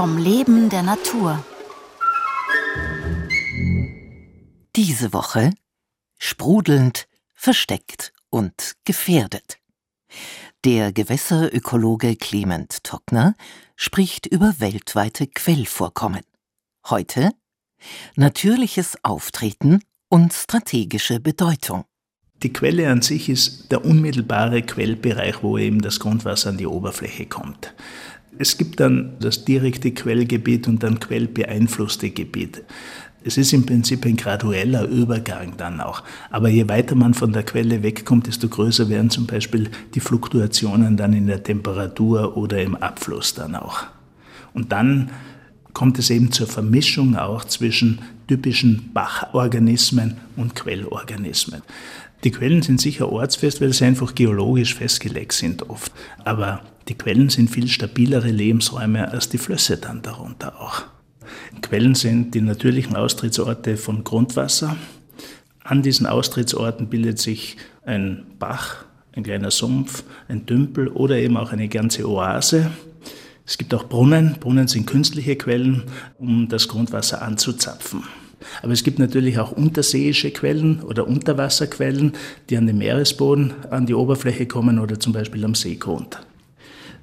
Vom Leben der Natur. Diese Woche sprudelnd, versteckt und gefährdet. Der Gewässerökologe Clement Tockner spricht über weltweite Quellvorkommen. Heute natürliches Auftreten und strategische Bedeutung. Die Quelle an sich ist der unmittelbare Quellbereich, wo eben das Grundwasser an die Oberfläche kommt. Es gibt dann das direkte Quellgebiet und dann quellbeeinflusste Gebiet. Es ist im Prinzip ein gradueller Übergang dann auch. Aber je weiter man von der Quelle wegkommt, desto größer werden zum Beispiel die Fluktuationen dann in der Temperatur oder im Abfluss dann auch. Und dann kommt es eben zur Vermischung auch zwischen typischen Bachorganismen und Quellorganismen. Die Quellen sind sicher ortsfest, weil sie einfach geologisch festgelegt sind oft. Aber die Quellen sind viel stabilere Lebensräume als die Flüsse dann darunter auch. Quellen sind die natürlichen Austrittsorte von Grundwasser. An diesen Austrittsorten bildet sich ein Bach, ein kleiner Sumpf, ein Tümpel oder eben auch eine ganze Oase. Es gibt auch Brunnen. Brunnen sind künstliche Quellen, um das Grundwasser anzuzapfen. Aber es gibt natürlich auch unterseeische Quellen oder Unterwasserquellen, die an den Meeresboden, an die Oberfläche kommen oder zum Beispiel am Seegrund.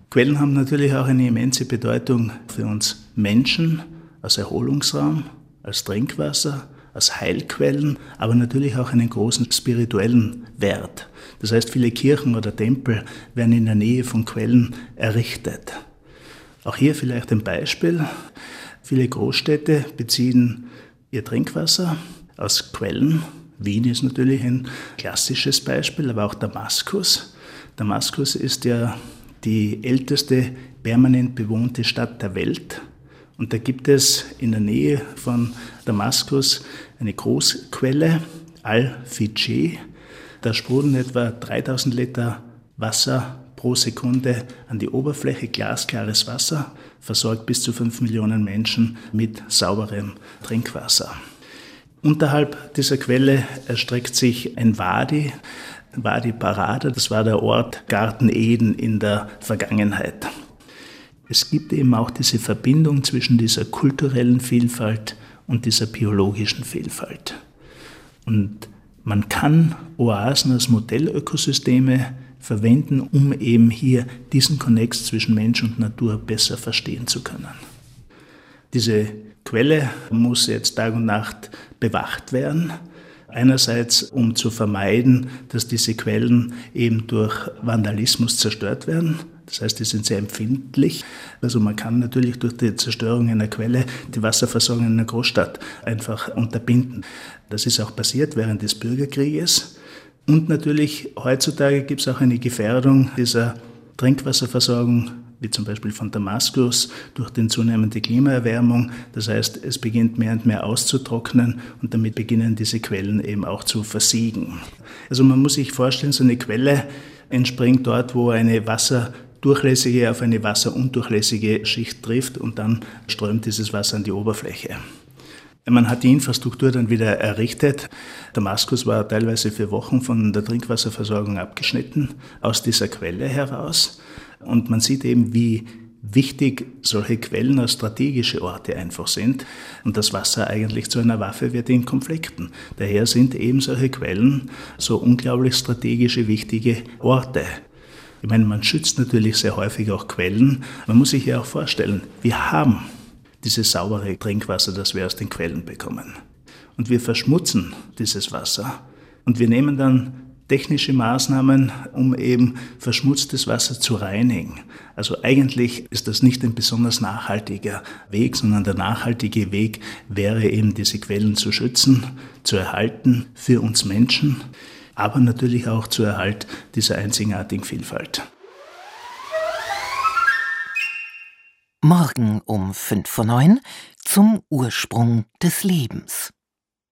Quellen haben natürlich auch eine immense Bedeutung für uns Menschen als Erholungsraum, als Trinkwasser, als Heilquellen, aber natürlich auch einen großen spirituellen Wert. Das heißt, viele Kirchen oder Tempel werden in der Nähe von Quellen errichtet. Auch hier vielleicht ein Beispiel. Viele Großstädte beziehen ihr Trinkwasser aus Quellen. Wien ist natürlich ein klassisches Beispiel, aber auch Damaskus. Damaskus ist ja die älteste permanent bewohnte Stadt der Welt. Und da gibt es in der Nähe von Damaskus eine Großquelle, Al-Fijeh. Da sprudeln etwa 3000 Liter Wasser pro Sekunde an die Oberfläche, glasklares Wasser, versorgt bis zu 5 Millionen Menschen mit sauberem Trinkwasser. Unterhalb dieser Quelle erstreckt sich ein Wadi, Wadi Parada, das war der Ort Garten Eden in der Vergangenheit. Es gibt eben auch diese Verbindung zwischen dieser kulturellen Vielfalt und dieser biologischen Vielfalt. Und man kann Oasen als Modellökosysteme verwenden, um eben hier diesen Konnex zwischen Mensch und Natur besser verstehen zu können. Diese Quelle muss jetzt Tag und Nacht bewacht werden. Einerseits, um zu vermeiden, dass diese Quellen eben durch Vandalismus zerstört werden. Das heißt, die sind sehr empfindlich. Also man kann natürlich durch die Zerstörung einer Quelle die Wasserversorgung in einer Großstadt einfach unterbinden. Das ist auch passiert während des Bürgerkrieges. Und natürlich heutzutage gibt es auch eine Gefährdung dieser Trinkwasserversorgung wie zum Beispiel von Damaskus, durch die zunehmende Klimaerwärmung. Das heißt, es beginnt mehr und mehr auszutrocknen und damit beginnen diese Quellen eben auch zu versiegen. Also man muss sich vorstellen, so eine Quelle entspringt dort, wo eine wasserdurchlässige auf eine wasserundurchlässige Schicht trifft und dann strömt dieses Wasser an die Oberfläche. Man hat die Infrastruktur dann wieder errichtet. Damaskus war teilweise für Wochen von der Trinkwasserversorgung abgeschnitten aus dieser Quelle heraus. Und man sieht eben, wie wichtig solche Quellen als strategische Orte einfach sind und das Wasser eigentlich zu einer Waffe wird in Konflikten. Daher sind eben solche Quellen so unglaublich strategische, wichtige Orte. Ich meine, man schützt natürlich sehr häufig auch Quellen. Man muss sich ja auch vorstellen, wir haben dieses saubere Trinkwasser, das wir aus den Quellen bekommen. Und wir verschmutzen dieses Wasser. Und wir nehmen dann technische Maßnahmen, um eben verschmutztes Wasser zu reinigen. Also eigentlich ist das nicht ein besonders nachhaltiger Weg, sondern der nachhaltige Weg wäre eben diese Quellen zu schützen, zu erhalten für uns Menschen, aber natürlich auch zur Erhalt dieser einzigartigen Vielfalt. Morgen um fünf vor neun zum Ursprung des Lebens.